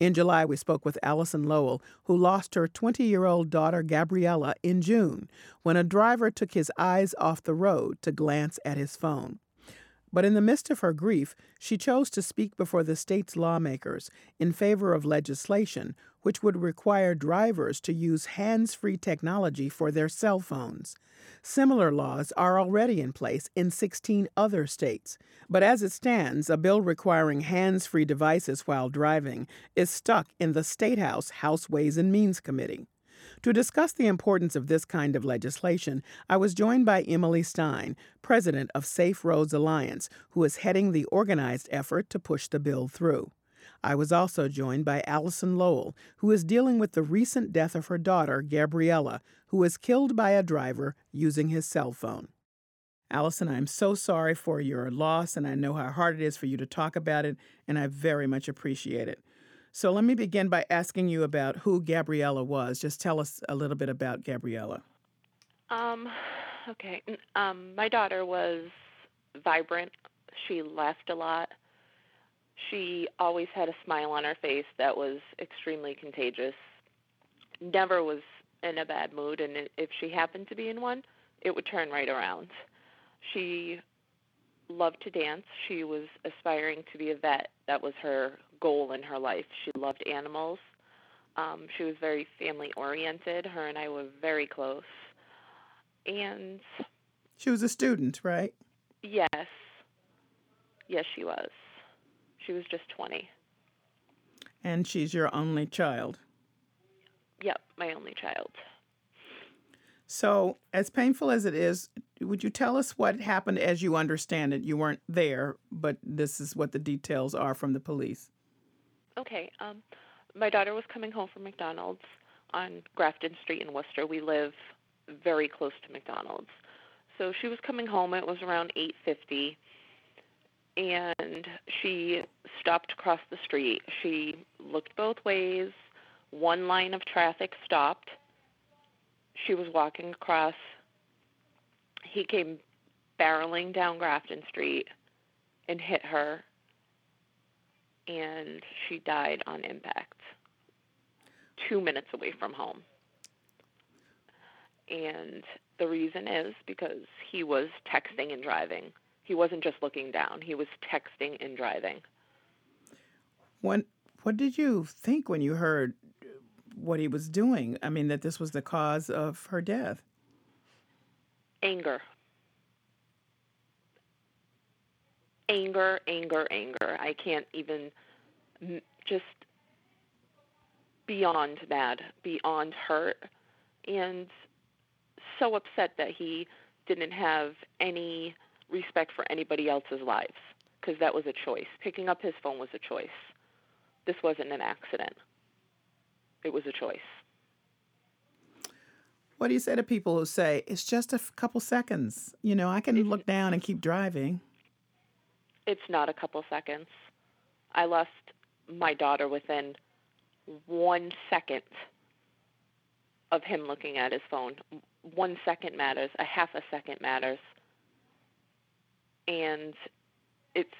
In July, we spoke with Allison Lowell, who lost her 20 year old daughter Gabriella in June when a driver took his eyes off the road to glance at his phone. But in the midst of her grief, she chose to speak before the state's lawmakers in favor of legislation which would require drivers to use hands free technology for their cell phones. Similar laws are already in place in 16 other states. But as it stands, a bill requiring hands free devices while driving is stuck in the State House House Ways and Means Committee. To discuss the importance of this kind of legislation, I was joined by Emily Stein, president of Safe Roads Alliance, who is heading the organized effort to push the bill through. I was also joined by Allison Lowell, who is dealing with the recent death of her daughter, Gabriella, who was killed by a driver using his cell phone. Allison, I'm so sorry for your loss, and I know how hard it is for you to talk about it, and I very much appreciate it. So let me begin by asking you about who Gabriella was. Just tell us a little bit about Gabriella. Um, okay. Um, my daughter was vibrant. She laughed a lot. She always had a smile on her face that was extremely contagious. Never was in a bad mood, and if she happened to be in one, it would turn right around. She loved to dance. She was aspiring to be a vet. That was her goal in her life. She loved animals. Um, she was very family oriented. Her and I were very close. And She was a student, right? Yes. Yes, she was. She was just 20. And she's your only child. Yep, my only child. So, as painful as it is, would you tell us what happened as you understand it? You weren't there, but this is what the details are from the police. Okay. Um, my daughter was coming home from McDonald's on Grafton Street in Worcester. We live very close to McDonald's. So she was coming home. It was around 8:50 and she stopped across the street. She looked both ways. One line of traffic stopped. She was walking across. He came barreling down Grafton Street and hit her, and she died on impact, two minutes away from home. And the reason is because he was texting and driving. He wasn't just looking down, he was texting and driving. When, what did you think when you heard what he was doing? I mean, that this was the cause of her death? Anger. Anger, anger, anger. I can't even just beyond mad, beyond hurt, and so upset that he didn't have any respect for anybody else's lives because that was a choice. Picking up his phone was a choice. This wasn't an accident. It was a choice. What do you say to people who say it's just a couple seconds? You know, I can look down and keep driving. It's not a couple seconds. I lost my daughter within one second of him looking at his phone. One second matters, a half a second matters. And it's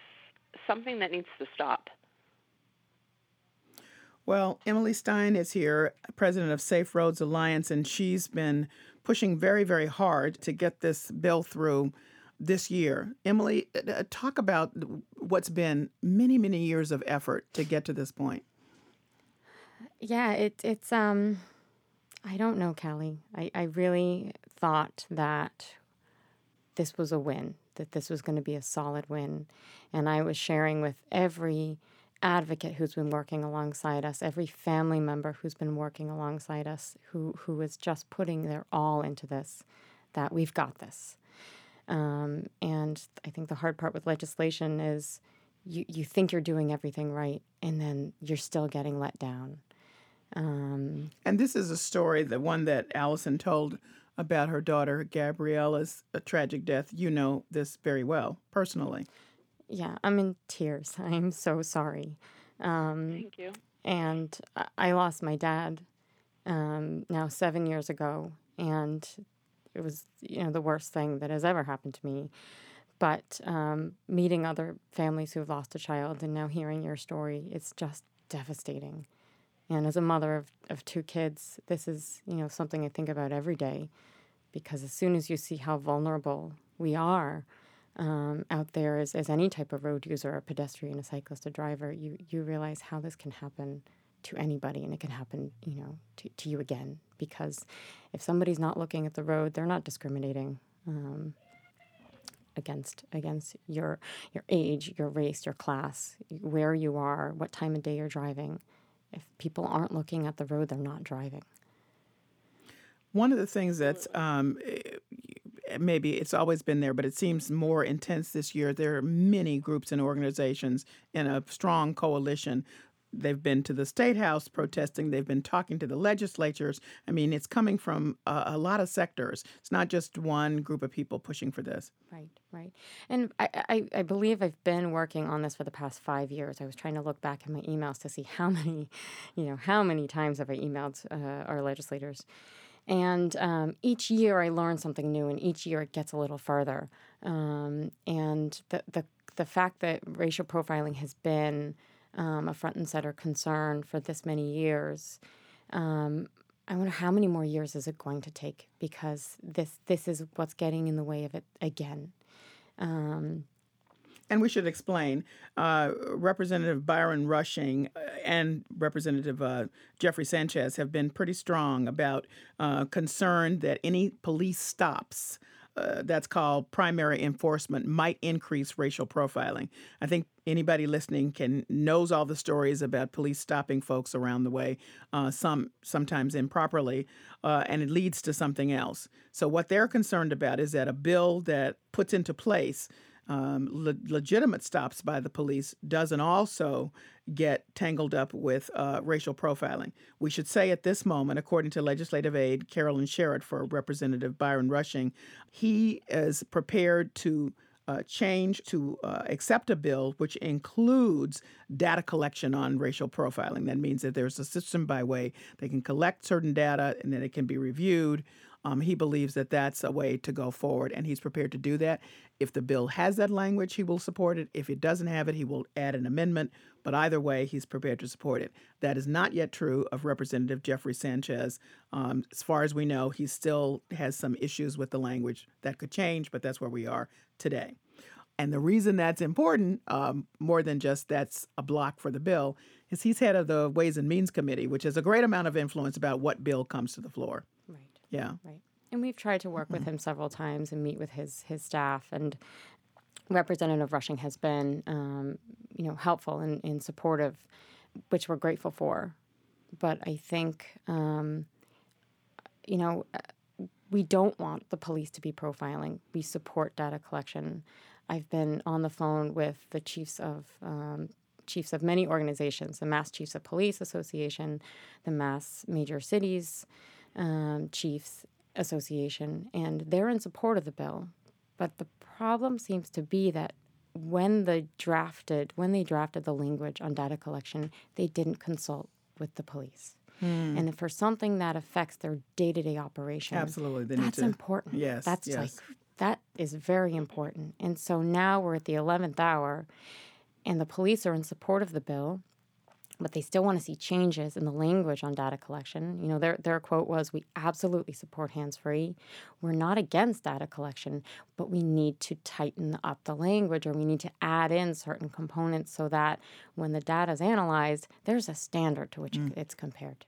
something that needs to stop. Well, Emily Stein is here, president of Safe Roads Alliance, and she's been pushing very, very hard to get this bill through this year. Emily, uh, uh, talk about what's been many, many years of effort to get to this point. Yeah, it, it's um, I don't know, Callie. I, I really thought that this was a win, that this was going to be a solid win, and I was sharing with every advocate who's been working alongside us, every family member who's been working alongside us, who who is just putting their all into this, that we've got this. Um, and I think the hard part with legislation is you, you think you're doing everything right, and then you're still getting let down. Um, and this is a story, the one that Allison told about her daughter Gabriella's tragic death. You know this very well personally yeah, I'm in tears. I'm so sorry. Um, Thank you. And I lost my dad um, now seven years ago, and it was you know the worst thing that has ever happened to me. But um, meeting other families who have lost a child and now hearing your story, it's just devastating. And as a mother of, of two kids, this is you know something I think about every day, because as soon as you see how vulnerable we are um, out there as, as any type of road user, a pedestrian, a cyclist, a driver, you, you realize how this can happen to anybody and it can happen, you know, to, to you again. Because if somebody's not looking at the road, they're not discriminating. Um, against against your your age, your race, your class, where you are, what time of day you're driving. If people aren't looking at the road, they're not driving. One of the things that's um, maybe it's always been there, but it seems more intense this year. There are many groups and organizations in a strong coalition. They've been to the state house protesting. They've been talking to the legislatures. I mean, it's coming from a, a lot of sectors. It's not just one group of people pushing for this. Right, right. And I, I, I believe I've been working on this for the past five years. I was trying to look back in my emails to see how many, you know, how many times have I emailed uh, our legislators. And um, each year I learn something new, and each year it gets a little further. Um, and the, the, the fact that racial profiling has been um, a front and center concern for this many years, um, I wonder how many more years is it going to take because this this is what's getting in the way of it again. Um, and we should explain uh, Representative Byron Rushing uh, and Representative uh, Jeffrey Sanchez have been pretty strong about uh, concern that any police stops uh, that's called primary enforcement might increase racial profiling. I think anybody listening can knows all the stories about police stopping folks around the way, uh, some sometimes improperly, uh, and it leads to something else. So what they're concerned about is that a bill that puts into place um, le- legitimate stops by the police doesn't also get tangled up with uh, racial profiling. We should say at this moment, according to legislative aide Carolyn Sherrod for Representative Byron Rushing, he is prepared to uh, change to uh, accept a bill which includes data collection on racial profiling. That means that there's a system by way they can collect certain data and then it can be reviewed. Um, he believes that that's a way to go forward, and he's prepared to do that. If the bill has that language, he will support it. If it doesn't have it, he will add an amendment. But either way, he's prepared to support it. That is not yet true of Representative Jeffrey Sanchez. Um, as far as we know, he still has some issues with the language that could change, but that's where we are today. And the reason that's important, um, more than just that's a block for the bill, is he's head of the Ways and Means Committee, which has a great amount of influence about what bill comes to the floor. Yeah. Right. And we've tried to work Mm-hmm. with him several times and meet with his his staff. And Representative Rushing has been, um, you know, helpful and, and supportive, which we're grateful for. But I think, um, you know, uh, we don't want the police to be profiling. We support data collection. I've been on the phone with the chiefs of um, chiefs of many organizations, the Mass Chiefs of Police Association, the Mass Major Cities um, Chiefs Association, and they're in support of the bill. But the problem seems to be that when the drafted when they drafted the language on data collection, they didn't consult with the police. Hmm. And for something that affects their day-to-day operation, Absolutely, they that's to- important. Yes, that's yes. like that is very important. And so now we're at the eleventh hour, and the police are in support of the bill, but they still want to see changes in the language on data collection. You know, their their quote was, "We absolutely support hands-free. We're not against data collection, but we need to tighten up the language, or we need to add in certain components so that when the data is analyzed, there's a standard to which mm. it's compared to."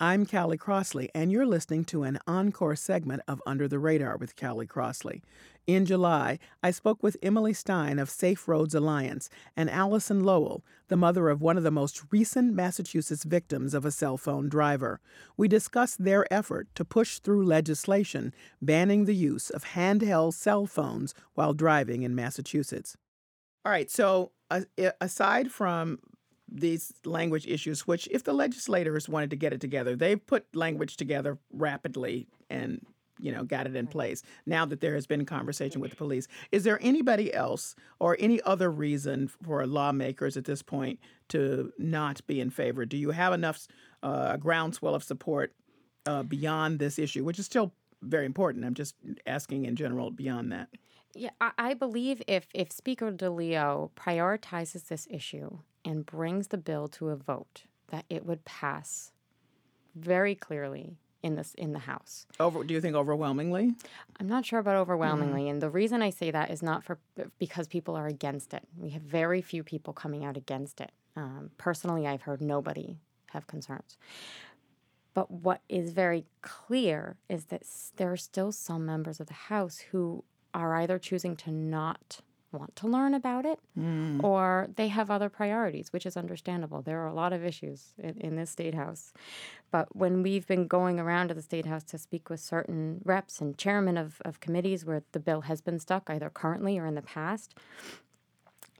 I'm Callie Crossley, and you're listening to an encore segment of Under the Radar with Callie Crossley. In July, I spoke with Emily Stein of Safe Roads Alliance and Allison Lowell, the mother of one of the most recent Massachusetts victims of a cell phone driver. We discussed their effort to push through legislation banning the use of handheld cell phones while driving in Massachusetts. All right, so uh, aside from these language issues, which if the legislators wanted to get it together, they've put language together rapidly and you know got it in place. Now that there has been conversation with the police, is there anybody else or any other reason for lawmakers at this point to not be in favor? Do you have enough uh, groundswell of support uh, beyond this issue, which is still very important? I'm just asking in general beyond that. Yeah, I, I believe if if Speaker DeLeo prioritizes this issue and brings the bill to a vote, that it would pass very clearly in this in the House. Over, do you think overwhelmingly? I'm not sure about overwhelmingly, and the reason I say that is not for because people are against it. We have very few people coming out against it. Um, personally, I've heard nobody have concerns. But what is very clear is that there are still some members of the House who are either choosing to not want to learn about it Mm. or they have other priorities, which is understandable. There are a lot of issues in, in this state house. But when we've been going around to the state house to speak with certain reps and chairmen of, of committees where the bill has been stuck, either currently or in the past,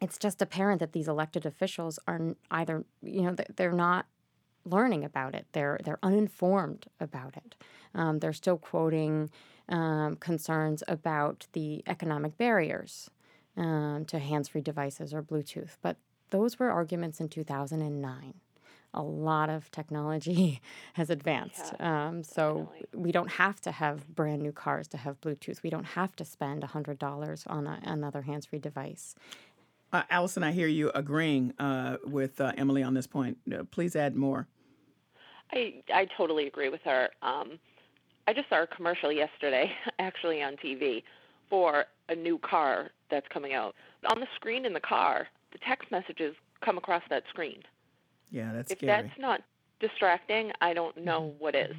it's just apparent that these elected officials are either, you know, they're not learning about it. They're they're uninformed about it. Um, they're still quoting um, concerns about the economic barriers um, to hands-free devices or Bluetooth, but those were arguments in 2009. A lot of technology has advanced, um, so we don't have to have brand new cars to have Bluetooth. We don't have to spend hundred dollars on a, another hands-free device. Uh, Allison, I hear you agreeing uh, with uh, Emily on this point. Uh, please add more. I I totally agree with her. Um, I just saw a commercial yesterday, actually on TV, for a new car that's coming out. On the screen in the car, the text messages come across that screen. Yeah, that's if scary. that's not distracting, I don't know what is.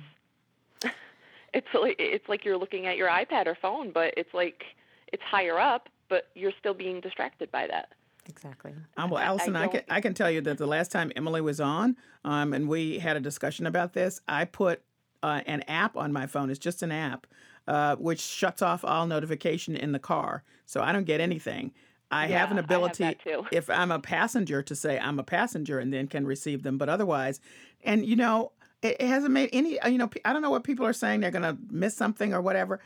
it's like it's like you're looking at your iPad or phone, but it's like it's higher up, but you're still being distracted by that. Exactly. Um, well, Allison, I, I, can I can tell you that the last time Emily was on, um, and we had a discussion about this, I put uh, an app on my phone. It's just an app, uh, which shuts off all notification in the car, so I don't get anything. I yeah, have an ability, have if I'm a passenger, to say I'm a passenger and then can receive them. But otherwise, and you know, it, it hasn't made any. You know, I don't know what people are saying. They're going to miss something or whatever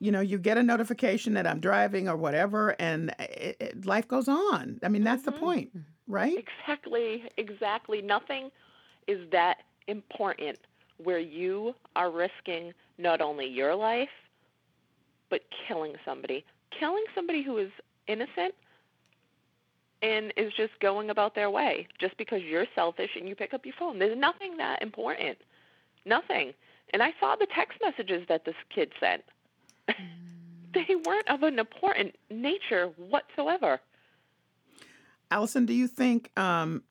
you know, you get a notification that I'm driving or whatever, and it, it, life goes on. I mean, that's mm-hmm. the point, right? Exactly, exactly. Nothing is that important where you are risking not only your life, but killing somebody. Killing somebody who is innocent and is just going about their way just because you're selfish and you pick up your phone. There's nothing that important. Nothing. And I saw the text messages that this kid sent. they weren't of an important nature whatsoever. Allison, do you think, um,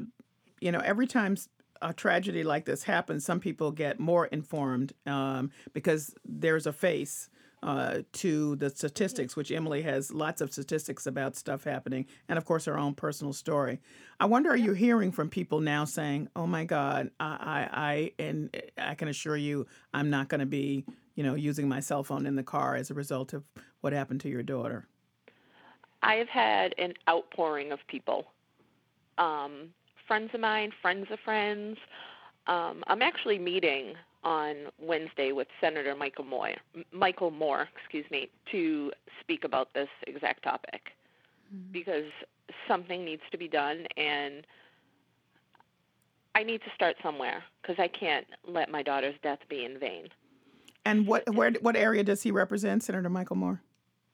you know, every time a tragedy like this happens, some people get more informed um, because there's a face uh, to the statistics, which Emily has lots of statistics about stuff happening, and of course her own personal story. I wonder, are you hearing from people now saying, "Oh my God, I, I, I and I can assure you, I'm not going to be, you know, using my cell phone in the car as a result of what happened to your daughter? I have had an outpouring of people, um, friends of mine, friends of friends. Um, I'm actually meeting on Wednesday with Senator Michael Moore, Michael Moore, excuse me, to speak about this exact topic mm-hmm. because something needs to be done and I need to start somewhere because I can't let my daughter's death be in vain. And what where what area does he represent, Senator Michael Moore?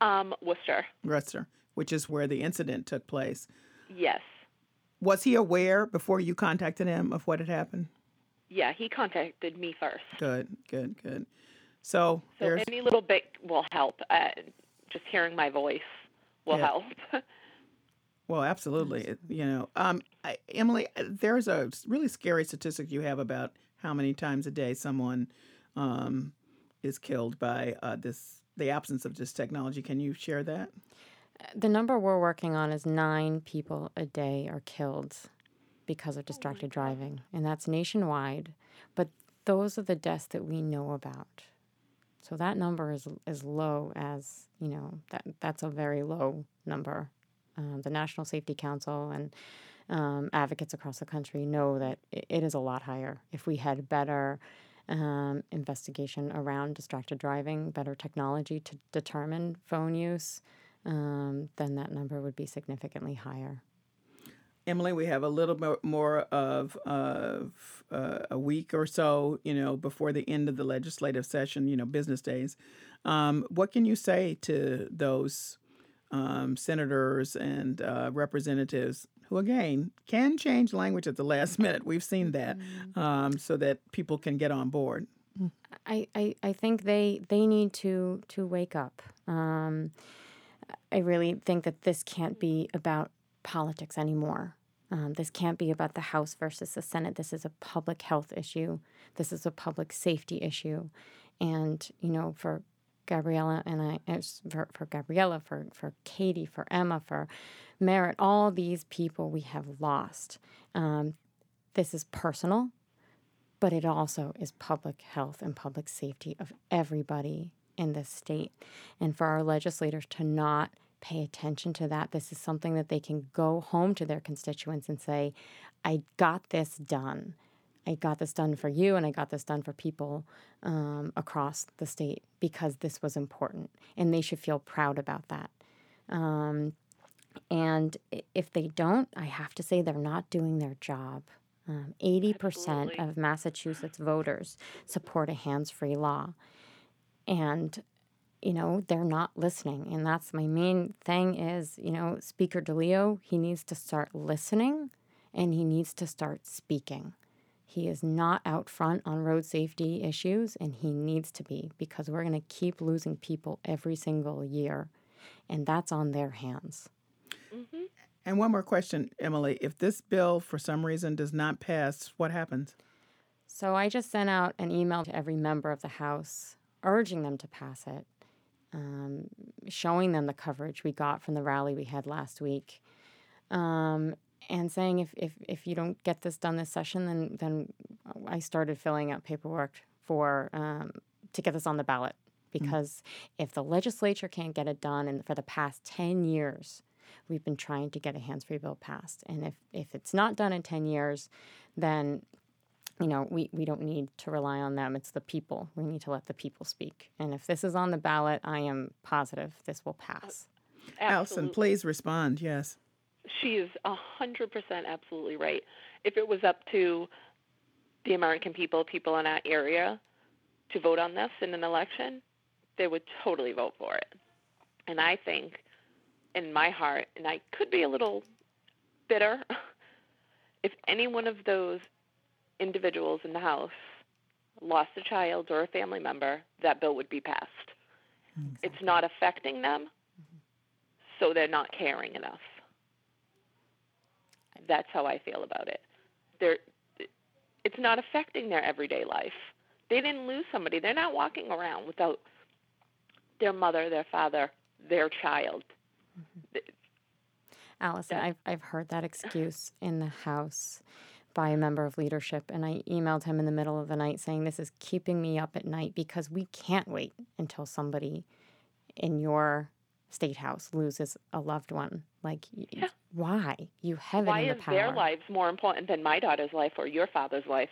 Um, Worcester. Worcester, which is where the incident took place. Yes. Was he aware before you contacted him of what had happened? Yeah, he contacted me first. Good, good, good. So, so any little bit will help. Uh, just hearing my voice will yeah. help. well, absolutely. You know, um, I, Emily, there's a really scary statistic you have about how many times a day someone um, is killed by uh, this the absence of this technology. Can you share that? The number we're working on is nine people a day are killed because of distracted oh driving, and that's nationwide. But those are the deaths that we know about. So that number is as low as you know that that's a very low number. Um, the National Safety Council and um, advocates across the country know that it is a lot higher. If we had better um, investigation around distracted driving, better technology to determine phone use, um, then that number would be significantly higher. Emily, we have a little bit more of, of uh, a week or so, you know, before the end of the legislative session, you know, business days. Um, what can you say to those um, senators and uh, representatives who, again, can change language at the last minute. We've seen that, mm-hmm. um, so that people can get on board. I, I, I think they they need to to wake up. Um, I really think that this can't be about politics anymore. Um, this can't be about the House versus the Senate. This is a public health issue. This is a public safety issue, and you know, for Gabriella and I, uh, for, for Gabriella, for, for Katie, for Emma, for Merritt, all these people we have lost. Um, this is personal, but it also is public health and public safety of everybody in this state. And for our legislators to not pay attention to that, this is something that they can go home to their constituents and say, I got this done. I got this done for you and I got this done for people um, across the state because this was important. And they should feel proud about that. Um, and if they don't, I have to say they're not doing their job. Um, 80% Absolutely. of Massachusetts voters support a hands free law. And you know they're not listening and that's my main thing is you know speaker DeLeo he needs to start listening and he needs to start speaking he is not out front on road safety issues, and he needs to be because we're going to keep losing people every single year, and that's on their hands. Mm-hmm. And one more question, Emily. If this bill, for some reason, does not pass, what happens? So I just sent out an email to every member of the House urging them to pass it, um, showing them the coverage we got from the rally we had last week, um, and saying if, if, if you don't get this done this session, then then I started filling out paperwork for um, to get this on the ballot. Because mm. if the legislature can't get it done, and for the past ten years, we've been trying to get a hands-free bill passed, and if if it's not done in ten years, then you know, we, we don't need to rely on them. It's the people. We need to let the people speak. And if this is on the ballot, I am positive this will pass. Absolutely. Allison, please respond. Yes. She is 100% absolutely right. If it was up to the American people, people in our area, to vote on this in an election, they would totally vote for it. And I think in my heart, and I could be a little bitter, if any one of those individuals in the House lost a child or a family member, that bill would be passed. Exactly. It's not affecting them, so they're not caring enough. That's how I feel about it. They're, it's not affecting their everyday life. They didn't lose somebody. They're not walking around without their mother, their father, their child. Mm-hmm. Allison, I've I've heard that excuse in the house by a member of leadership. And I emailed him in the middle of the night saying, This is keeping me up at night because we can't wait until somebody in your state house loses a loved one. Like, yeah. why? You have why it in the power. Why is their lives more important than my daughter's life or your father's life?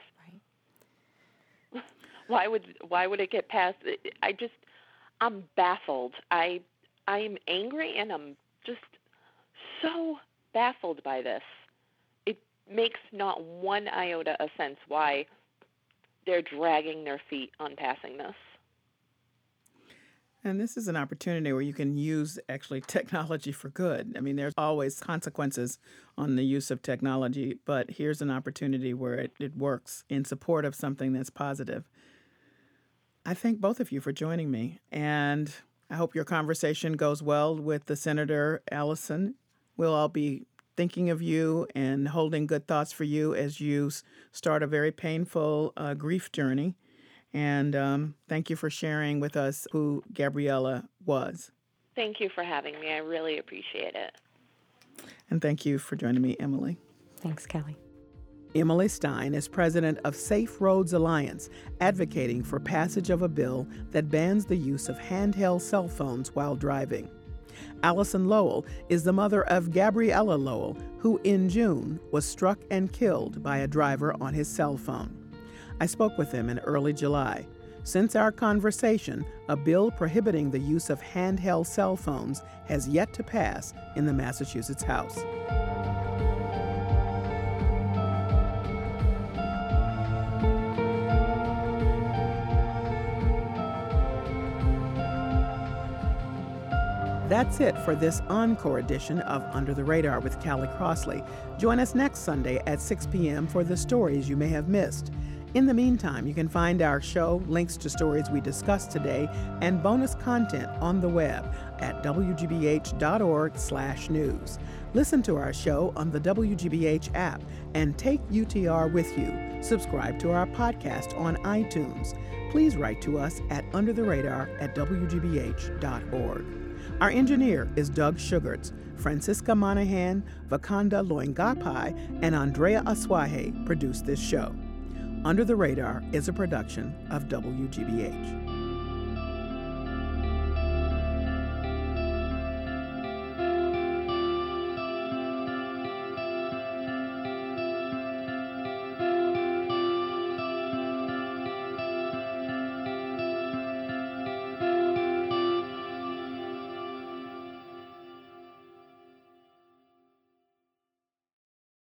Right. why would why would it get passed? I just I'm baffled. I I'm angry and I'm just so baffled by this makes not one iota of sense why they're dragging their feet on passing this. And this is an opportunity where you can use actually technology for good. I mean, there's always consequences on the use of technology, but here's an opportunity where it, it works in support of something that's positive. I thank both of you for joining me, and I hope your conversation goes well with the Senator Allison. We'll all be thinking of you and holding good thoughts for you as you start a very painful uh, grief journey. And um, thank you for sharing with us who Gabriella was. Thank you for having me. I really appreciate it. And thank you for joining me, Emily. Thanks, Callie. Emily Stein is president of Safe Roads Alliance, advocating for passage of a bill that bans the use of handheld cell phones while driving. Allison Lowell is the mother of Gabriella Lowell, who in June was struck and killed by a driver on his cell phone. I spoke with him in early July. Since our conversation, a bill prohibiting the use of handheld cell phones has yet to pass in the Massachusetts House. That's it for this encore edition of Under the Radar with Callie Crossley. Join us next Sunday at 6 p.m. for the stories you may have missed. In the meantime, you can find our show, links to stories we discussed today, and bonus content on the web at wgbh.org/news. Listen to our show on the WGBH app and take UTR with you. Subscribe to our podcast on iTunes. Please write to us at undertheradar at wgbh.org. Our engineer is Doug Sugarts. Francisca Monahan, Vakanda Loingapai, and Andrea Aswahe produced this show. Under the Radar is a production of WGBH.